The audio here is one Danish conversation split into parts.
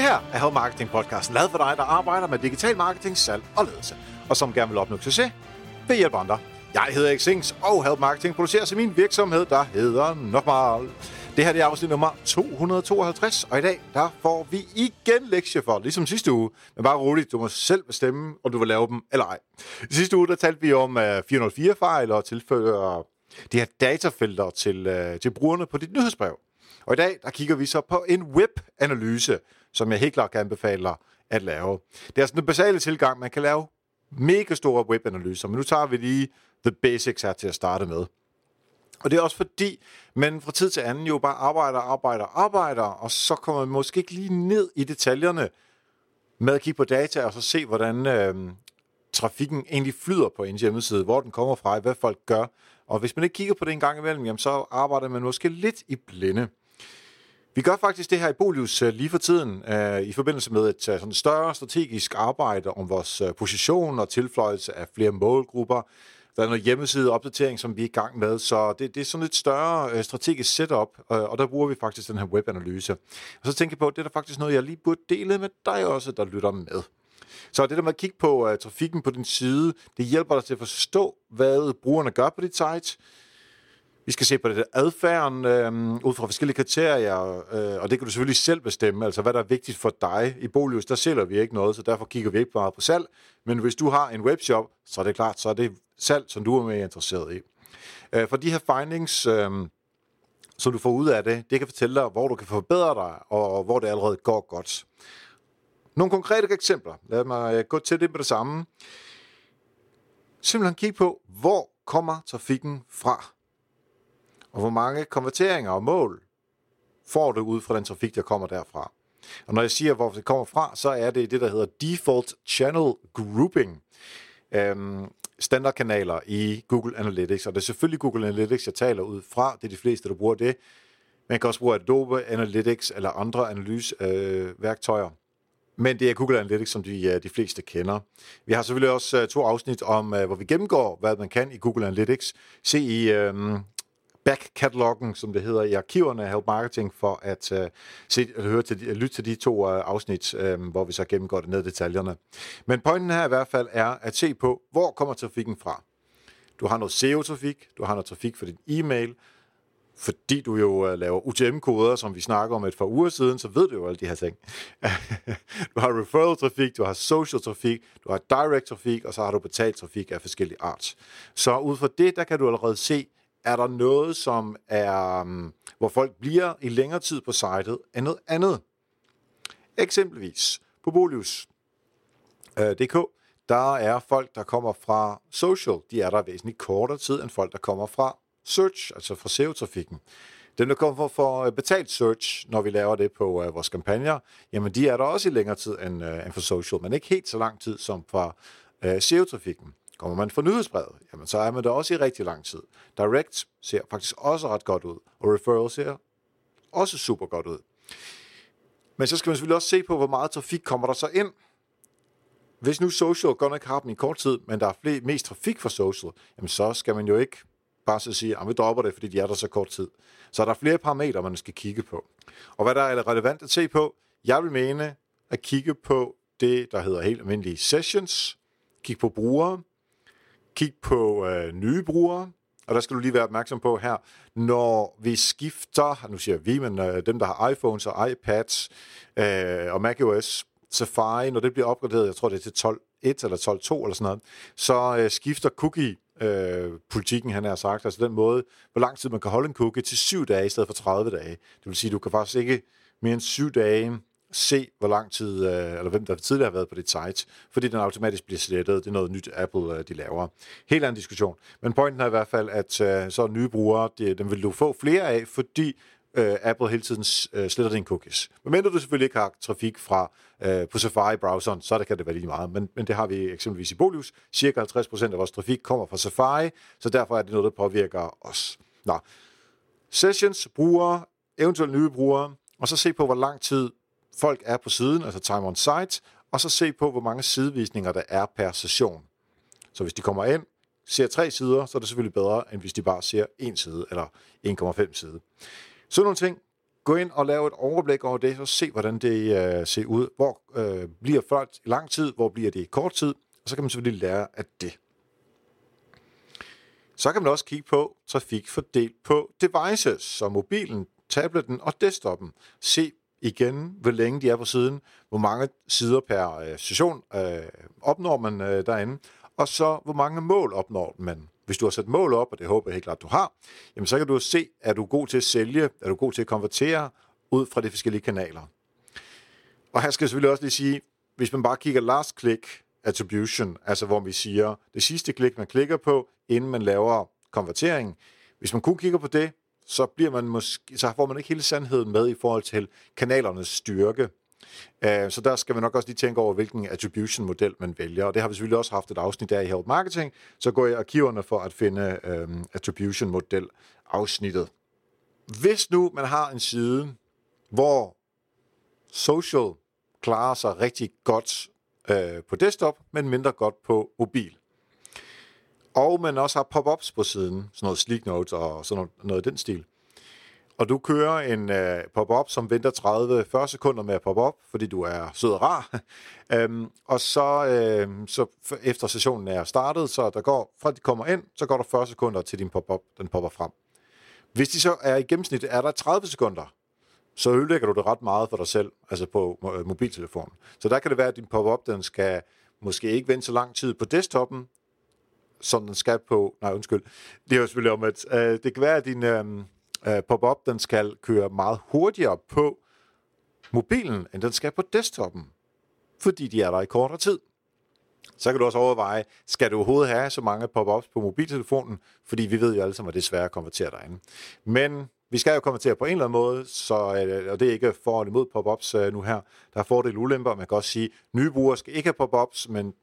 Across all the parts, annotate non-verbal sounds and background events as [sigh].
Det her er Help Marketing Podcast, lavet for dig, der arbejder med digital marketing, salg og ledelse, og som gerne vil opnå succes ved hjælp andre. Jeg hedder Erik Sings, og Help Marketing producerer i min virksomhed, der hedder Normal. Det her det er afsnit nummer 252, og i dag der får vi igen lektie for, ligesom sidste uge. Men bare roligt, du må selv bestemme, om du vil lave dem eller ej. I sidste uge der talte vi om øh, uh, 404-fejl og tilføjer de her datafelter til, uh, til brugerne på dit nyhedsbrev. Og i dag der kigger vi så på en web-analyse, som jeg helt klart kan anbefale at lave. Det er altså sådan en basale tilgang, man kan lave mega store webanalyser, men nu tager vi lige the basics her til at starte med. Og det er også fordi, man fra tid til anden jo bare arbejder, arbejder, arbejder, og så kommer man måske ikke lige ned i detaljerne med at kigge på data, og så se, hvordan øh, trafikken egentlig flyder på ens hjemmeside, hvor den kommer fra, hvad folk gør. Og hvis man ikke kigger på det en gang imellem, jamen, så arbejder man måske lidt i blinde. Vi gør faktisk det her i Bolius øh, lige for tiden, øh, i forbindelse med et øh, sådan større strategisk arbejde om vores øh, position og tilføjelse af flere målgrupper. Der er noget hjemmesideopdatering, som vi er i gang med, så det, det er sådan et større strategisk setup, og der bruger vi faktisk den her webanalyse. Og så tænker jeg på, at det er der faktisk noget, jeg lige burde dele med dig også, der lytter med. Så det der med at kigge på uh, trafikken på din side, det hjælper dig til at forstå, hvad brugerne gør på dit site, vi skal se på det adfærden øh, ud fra forskellige kriterier, øh, og det kan du selvfølgelig selv bestemme, altså hvad der er vigtigt for dig. I Bolius, der sælger vi ikke noget, så derfor kigger vi ikke meget på salg. Men hvis du har en webshop, så er det klart, så er det salg, som du er mere interesseret i. Øh, for de her findings, øh, som du får ud af det, det kan fortælle dig, hvor du kan forbedre dig, og hvor det allerede går godt. Nogle konkrete eksempler. Lad mig øh, gå til det med det samme. Simpelthen kig på, hvor kommer trafikken fra? Og hvor mange konverteringer og mål får du ud fra den trafik, der kommer derfra. Og når jeg siger, hvor det kommer fra, så er det det, der hedder Default Channel Grouping. Øhm, standardkanaler i Google Analytics, og det er selvfølgelig Google Analytics, jeg taler ud fra. Det er de fleste, der bruger det. Man kan også bruge Adobe Analytics eller andre analyseværktøjer. Øh, men det er Google Analytics, som de, øh, de fleste kender. Vi har selvfølgelig også øh, to afsnit om, øh, hvor vi gennemgår, hvad man kan i Google Analytics. Se i uh, back-cataloggen, som det hedder, i arkiverne af Help Marketing, for at, uh, se, at, høre til, at lytte til de to uh, afsnit, uh, hvor vi så gennemgår det ned i detaljerne. Men pointen her i hvert fald er at se på, hvor kommer trafikken fra. Du har noget SEO-trafik, du har noget trafik for din e-mail, fordi du jo uh, laver UTM-koder, som vi snakker om et par uger siden, så ved du jo alle de her ting. [laughs] du har referral-trafik, du har social-trafik, du har direct-trafik, og så har du betalt trafik af forskellige art. Så ud fra det, der kan du allerede se, er der noget, som er, mm, hvor folk bliver i længere tid på sitet, end noget andet. Eksempelvis på Bolius.dk, øh, der er folk, der kommer fra social, de er der væsentligt kortere tid end folk, der kommer fra search, altså fra SEO-trafikken. Dem, der kommer for øh, betalt search, når vi laver det på uh, vores kampagner, jamen de er der også i længere tid end, uh, end for social, men ikke helt så lang tid som fra uh, SEO-trafikken. Kommer man fra nyhedsbrevet, jamen så er man der også i rigtig lang tid. Direct ser faktisk også ret godt ud, og referral ser også super godt ud. Men så skal man selvfølgelig også se på, hvor meget trafik kommer der så ind. Hvis nu social godt nok har dem i kort tid, men der er flere, mest trafik for social, jamen så skal man jo ikke bare så sige, at vi dropper det, fordi de er der så kort tid. Så er der flere parametre, man skal kigge på. Og hvad der er relevant at se på, jeg vil mene at kigge på det, der hedder helt almindelige sessions, kigge på brugere, kig på øh, nye brugere, og der skal du lige være opmærksom på her, når vi skifter, nu siger vi, men øh, dem, der har iPhones og iPads øh, og macOS, Safari, når det bliver opgraderet, jeg tror det er til 12.1 eller 12.2 eller sådan noget, så øh, skifter cookie øh, politikken, han har sagt, altså den måde, hvor lang tid man kan holde en cookie til 7 dage i stedet for 30 dage. Det vil sige, du kan faktisk ikke mere end 7 dage se, hvor lang tid, øh, eller hvem der tidligere har været på dit site, fordi den automatisk bliver slettet. Det er noget nyt Apple, øh, de laver. Helt anden diskussion. Men pointen er i hvert fald, at øh, så nye brugere, de, dem vil du få flere af, fordi øh, Apple hele tiden øh, sletter dine cookies. Men du selvfølgelig ikke har trafik fra øh, på Safari-browseren, så der kan det være lige meget. Men, men det har vi eksempelvis i Bolius. Cirka 50% af vores trafik kommer fra Safari, så derfor er det noget, der påvirker os. Nå. Sessions, brugere, eventuelt nye brugere, og så se på, hvor lang tid folk er på siden, altså time on site, og så se på, hvor mange sidevisninger der er per session. Så hvis de kommer ind, ser tre sider, så er det selvfølgelig bedre, end hvis de bare ser en side eller 1,5 side. Så nogle ting. gå ind og lave et overblik over det, og se, hvordan det øh, ser ud. Hvor øh, bliver folk i lang tid, hvor bliver det i kort tid, og så kan man selvfølgelig lære af det. Så kan man også kigge på trafik fordelt på devices, så mobilen, tabletten og desktopen. Se igen, hvor længe de er på siden, hvor mange sider per øh, session øh, opnår man øh, derinde, og så hvor mange mål opnår man. Hvis du har sat mål op, og det håber jeg helt klart, du har, jamen så kan du se, er du god til at sælge, er du god til at konvertere ud fra de forskellige kanaler. Og her skal jeg selvfølgelig også lige sige, hvis man bare kigger last click attribution, altså hvor vi siger, det sidste klik, man klikker på, inden man laver konvertering, hvis man kun kigger på det, så, bliver man måske, så får man ikke hele sandheden med i forhold til kanalernes styrke. Øh, så der skal man nok også lige tænke over, hvilken attribution-model man vælger. Og det har vi selvfølgelig også haft et afsnit af i Help Marketing. Så går jeg i arkiverne for at finde øhm, attribution-model-afsnittet. Hvis nu man har en side, hvor social klarer sig rigtig godt øh, på desktop, men mindre godt på mobil, og man også har pop-ups på siden, sådan noget sleek notes og sådan noget, noget i den stil, og du kører en øh, pop-up, som venter 30-40 sekunder med at pop up, fordi du er sød og rar, [laughs] øhm, og så, øh, så efter sessionen er startet, så der går, fra de kommer ind, så går der 40 sekunder til din pop-up, den popper frem. Hvis de så er i gennemsnit, er der 30 sekunder, så ødelægger du det ret meget for dig selv, altså på øh, mobiltelefonen. Så der kan det være, at din pop-up, den skal måske ikke vente så lang tid på desktoppen, som den skal på... Nej, undskyld. Det er jo selvfølgelig om, at øh, det kan være, at din... Øhm, øh, pop-up, den skal køre meget hurtigere på mobilen, end den skal på desktoppen, fordi de er der i kortere tid. Så kan du også overveje, skal du overhovedet have så mange pop-ups på mobiltelefonen, fordi vi ved jo alle sammen, at det er svært at konvertere derinde. Men vi skal jo konvertere på en eller anden måde, så, øh, og det er ikke for eller imod pop-ups øh, nu her. Der er fordele og ulemper. Man kan også sige, at nye brugere skal ikke have pop-ups, men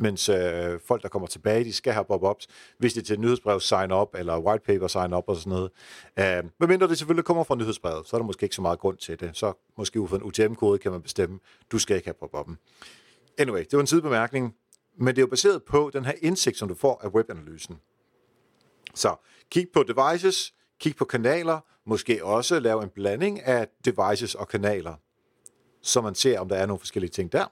mens øh, folk, der kommer tilbage, de skal have pop-ups, hvis det er til nyhedsbrev sign up eller white paper sign up og sådan noget. Øh, men mindre det selvfølgelig kommer fra nyhedsbrevet, så er der måske ikke så meget grund til det. Så måske ud fra en UTM-kode kan man bestemme, du skal ikke have pop-up'en. Anyway, det var en sidebemærkning, men det er jo baseret på den her indsigt, som du får af webanalysen. Så kig på devices, kig på kanaler, måske også lave en blanding af devices og kanaler, så man ser, om der er nogle forskellige ting der.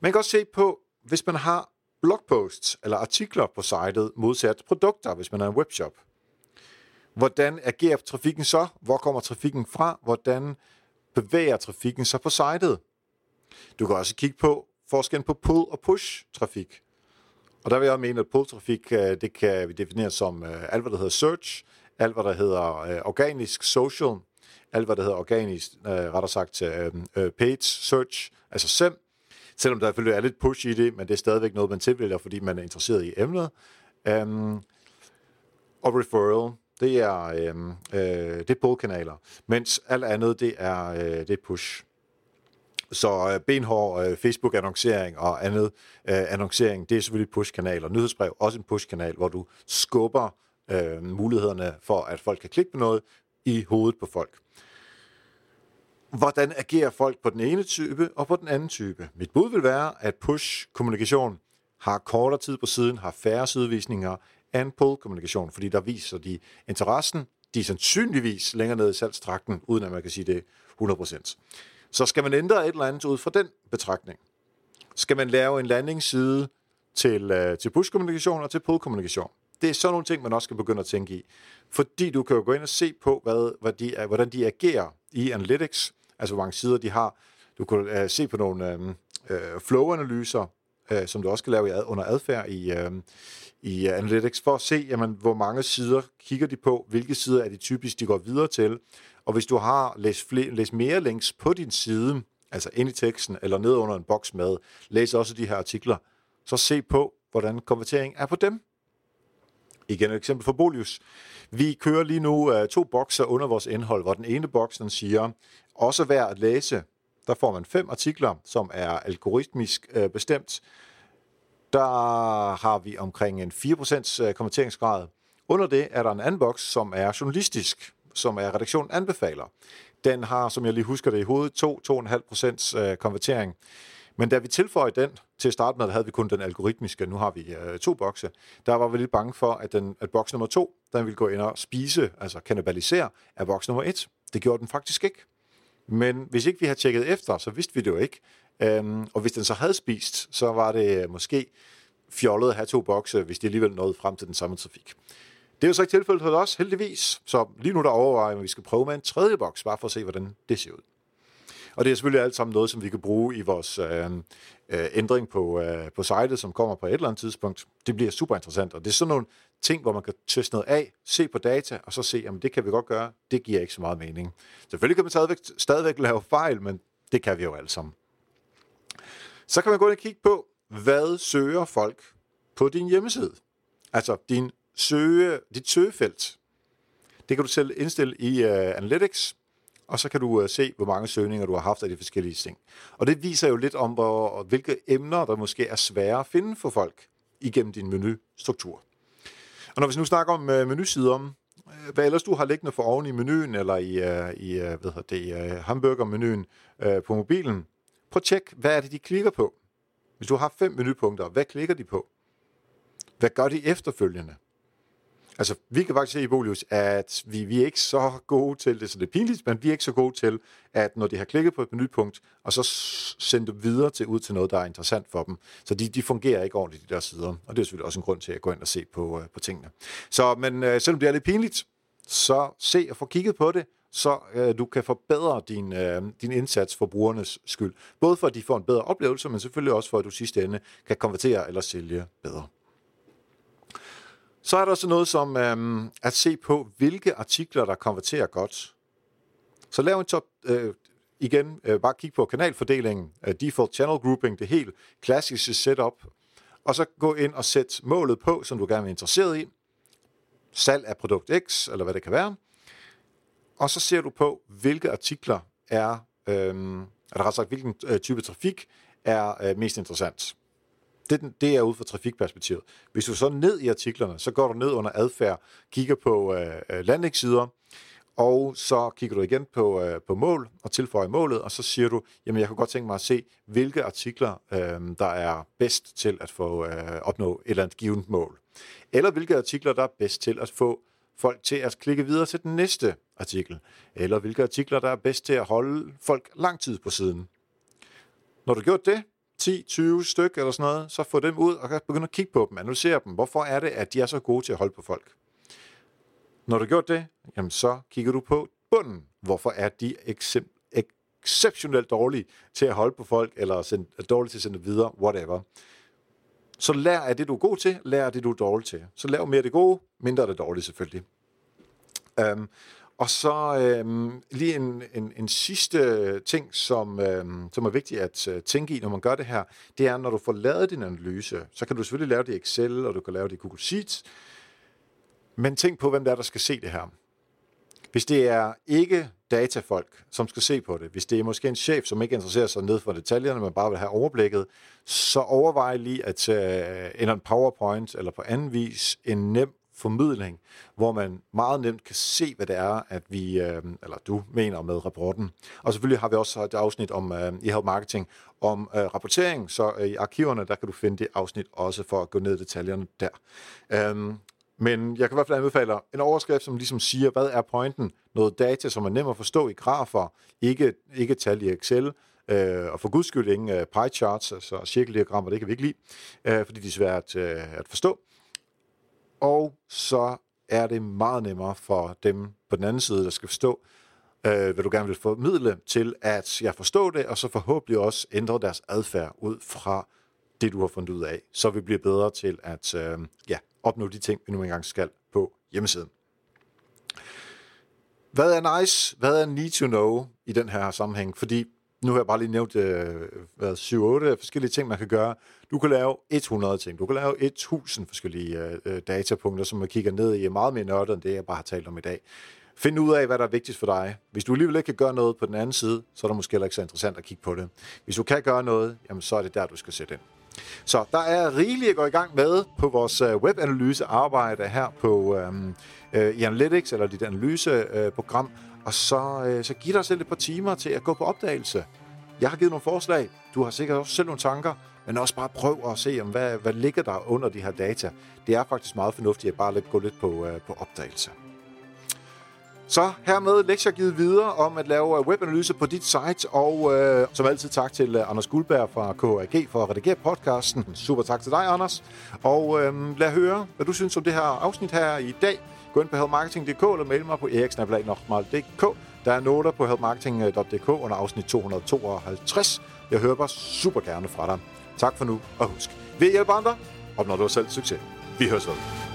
Man kan også se på, hvis man har blogposts eller artikler på sitet modsat produkter, hvis man er en webshop. Hvordan agerer trafikken så? Hvor kommer trafikken fra? Hvordan bevæger trafikken sig på sitet? Du kan også kigge på forskellen på pull og push trafik. Og der vil jeg mene, at pull-trafik, øh, det kan vi definere som øh, alt, hvad der hedder search, alt, hvad der hedder øh, organisk social, alt, hvad der hedder organisk, rettere sagt, page search, altså SEM, Selvom der selvfølgelig er lidt push i det, men det er stadigvæk noget, man tilvælger, fordi man er interesseret i emnet. Um, og referral, det er, um, uh, det er pull-kanaler, mens alt andet, det er, uh, det er push. Så uh, benhård uh, Facebook-annoncering og andet uh, annoncering, det er selvfølgelig push-kanaler. Nyhedsbrev, også en push-kanal, hvor du skubber uh, mulighederne for, at folk kan klikke på noget i hovedet på folk hvordan agerer folk på den ene type og på den anden type. Mit bud vil være, at push-kommunikation har kortere tid på siden, har færre sidevisninger end pull-kommunikation, fordi der viser de interessen, de er sandsynligvis længere nede i salgstrakten, uden at man kan sige det 100%. Så skal man ændre et eller andet ud fra den betragtning. Skal man lave en landingsside til, øh, til push-kommunikation og til pull-kommunikation. Det er sådan nogle ting, man også skal begynde at tænke i. Fordi du kan jo gå ind og se på, hvad, hvad de, hvordan de agerer i Analytics, altså hvor mange sider de har. Du kan øh, se på nogle øh, øh, flow-analyser, øh, som du også kan lave under adfærd i, øh, i øh, Analytics, for at se, jamen, hvor mange sider kigger de på, hvilke sider er de typisk, de går videre til. Og hvis du har læst, flere, læst mere links på din side, altså ind i teksten, eller ned under en boks med, læs også de her artikler, så se på, hvordan konvertering er på dem. Igen et eksempel for Bolius. Vi kører lige nu uh, to bokser under vores indhold, hvor den ene boks den siger, også værd at læse. Der får man fem artikler, som er algoritmisk øh, bestemt. Der har vi omkring en 4% øh, konverteringsgrad. Under det er der en anden boks, som er journalistisk, som er redaktionen anbefaler. Den har, som jeg lige husker det i hovedet, 2-2,5% øh, konvertering. Men da vi tilføjede den til at starte med, der havde vi kun den algoritmiske, nu har vi øh, to bokse. Der var vi lidt bange for, at, den, at boks nummer to, den ville gå ind og spise, altså kanibalisere, af boks nummer et. Det gjorde den faktisk ikke. Men hvis ikke vi havde tjekket efter, så vidste vi det jo ikke. Øhm, og hvis den så havde spist, så var det øh, måske fjollet at have to bokse, hvis de alligevel nåede frem til den samme trafik. Det er jo så ikke tilfældet hos os, heldigvis. Så lige nu der overvejer vi, at vi skal prøve med en tredje boks, bare for at se, hvordan det ser ud. Og det er selvfølgelig alt sammen noget, som vi kan bruge i vores øh, øh, ændring på, øh, på sitet, som kommer på et eller andet tidspunkt. Det bliver super interessant, og det er sådan nogle ting, hvor man kan teste noget af, se på data, og så se, om det kan vi godt gøre. Det giver ikke så meget mening. Selvfølgelig kan man stadigvæk, stadigvæk lave fejl, men det kan vi jo alle sammen. Så kan man gå ind og kigge på, hvad søger folk på din hjemmeside? Altså din søge, dit søgefelt. Det kan du selv indstille i uh, Analytics, og så kan du øh, se, hvor mange søgninger du har haft af de forskellige ting. Og det viser jo lidt om, hvor, hvilke emner, der måske er svære at finde for folk igennem din menustruktur. Og når vi nu snakker om uh, menusider, øh, hvad ellers du har liggende for oven i menuen, eller i, i uh, hvad det, uh, hamburgermenuen på mobilen, prøv at tjek, hvad er det, de klikker på. Hvis du har fem menupunkter, hvad klikker de på? Hvad gør de efterfølgende? Altså, vi kan faktisk se i Bolius, at vi, vi er ikke så gode til det, så det er pinligt, men vi er ikke så gode til, at når de har klikket på et menupunkt, og så sende det videre til, ud til noget, der er interessant for dem. Så de, de fungerer ikke ordentligt, de der sider. Og det er selvfølgelig også en grund til at gå ind og se på, øh, på tingene. Så, men øh, selvom det er lidt pinligt, så se og få kigget på det, så øh, du kan forbedre din, øh, din indsats for brugernes skyld. Både for, at de får en bedre oplevelse, men selvfølgelig også for, at du sidste ende kan konvertere eller sælge bedre. Så er der også noget som øhm, at se på, hvilke artikler, der konverterer godt. Så lav en top, øh, igen, øh, bare kig på kanalfordelingen, øh, default channel grouping, det helt klassiske setup, og så gå ind og sæt målet på, som du gerne er interesseret i. Salg af produkt X, eller hvad det kan være. Og så ser du på, hvilke artikler er, øh, eller ret sagt, hvilken øh, type trafik er øh, mest interessant. Det, det er ud fra trafikperspektivet. Hvis du så ned i artiklerne, så går du ned under adfærd, kigger på øh, øh, landingssider, og så kigger du igen på, øh, på mål og tilføjer målet, og så siger du, jamen jeg kunne godt tænke mig at se, hvilke artikler, øh, der er bedst til at få øh, opnå et eller andet givet mål. Eller hvilke artikler, der er bedst til at få folk til at klikke videre til den næste artikel. Eller hvilke artikler, der er bedst til at holde folk lang tid på siden. Når du har gjort det, 10-20 stykker eller sådan noget, så få dem ud og begynde at kigge på dem, analysere dem. Hvorfor er det, at de er så gode til at holde på folk? Når du har gjort det, jamen så kigger du på bunden. Hvorfor er de exceptionelt dårlige til at holde på folk, eller sende, dårlige til at sende videre, whatever. Så lær af det, du er god til, lær af det, du er dårlig til. Så lav mere det gode, mindre det dårlige selvfølgelig. Um, og så øhm, lige en, en, en sidste ting, som, øhm, som er vigtigt at øh, tænke i, når man gør det her, det er, når du får lavet din analyse, så kan du selvfølgelig lave det i Excel, og du kan lave det i Google Sheets, men tænk på, hvem der er, der skal se det her. Hvis det er ikke datafolk, som skal se på det, hvis det er måske en chef, som ikke interesserer sig ned for detaljerne, men bare vil have overblikket, så overvej lige at uh, en PowerPoint eller på anden vis en nem formidling, hvor man meget nemt kan se, hvad det er, at vi, øh, eller du mener med rapporten. Og selvfølgelig har vi også et afsnit om øh, e-health marketing, om øh, rapportering, så øh, i arkiverne, der kan du finde det afsnit også for at gå ned i detaljerne der. Øh, men jeg kan i hvert fald anbefale en overskrift, som ligesom siger, hvad er pointen? Noget data, som er nem at forstå i grafer, ikke, ikke tal i Excel, Øh, og for guds skyld ingen uh, pie charts, altså cirkeldiagrammer, det kan vi ikke lide, øh, fordi de er svært uh, øh, at forstå og så er det meget nemmere for dem på den anden side, der skal forstå, øh, hvad du gerne vil formidle, til at jeg forstår det, og så forhåbentlig også ændre deres adfærd ud fra det, du har fundet ud af, så vi bliver bedre til at øh, ja, opnå de ting, vi nu engang skal på hjemmesiden. Hvad er nice? Hvad er need to know i den her sammenhæng? Fordi nu har jeg bare lige nævnt øh, 7-8 forskellige ting, man kan gøre. Du kan lave 100 ting. Du kan lave 1000 forskellige øh, øh, datapunkter, som man kigger ned i. meget mere nørdet end det, jeg bare har talt om i dag. Find ud af, hvad der er vigtigst for dig. Hvis du alligevel ikke kan gøre noget på den anden side, så er det måske heller ikke så interessant at kigge på det. Hvis du kan gøre noget, jamen så er det der, du skal sætte ind. Så der er rigeligt at gå i gang med på vores øh, webanalyse arbejde her på øhm, øh, i Analytics, eller dit analyseprogram. Øh, og så, øh, så giv dig selv et par timer til at gå på opdagelse. Jeg har givet nogle forslag. Du har sikkert også selv nogle tanker, men også bare prøv at se, om hvad, hvad ligger der under de her data. Det er faktisk meget fornuftigt at bare gå lidt på, øh, på opdagelse. Så hermed lektier givet videre om at lave øh, webanalyse på dit site, og øh, som altid tak til øh, Anders Guldberg fra KAG for at redigere podcasten. Super tak til dig, Anders. Og øh, lad høre, hvad du synes om det her afsnit her i dag. Gå ind på helpmarketing.dk eller mail mig på eriksnabelag.dk. Der er noter på helpmarketing.dk under afsnit 252. Jeg hører bare super gerne fra dig. Tak for nu, og husk, ved hjælp andre, opnår du selv succes. Vi høres ved.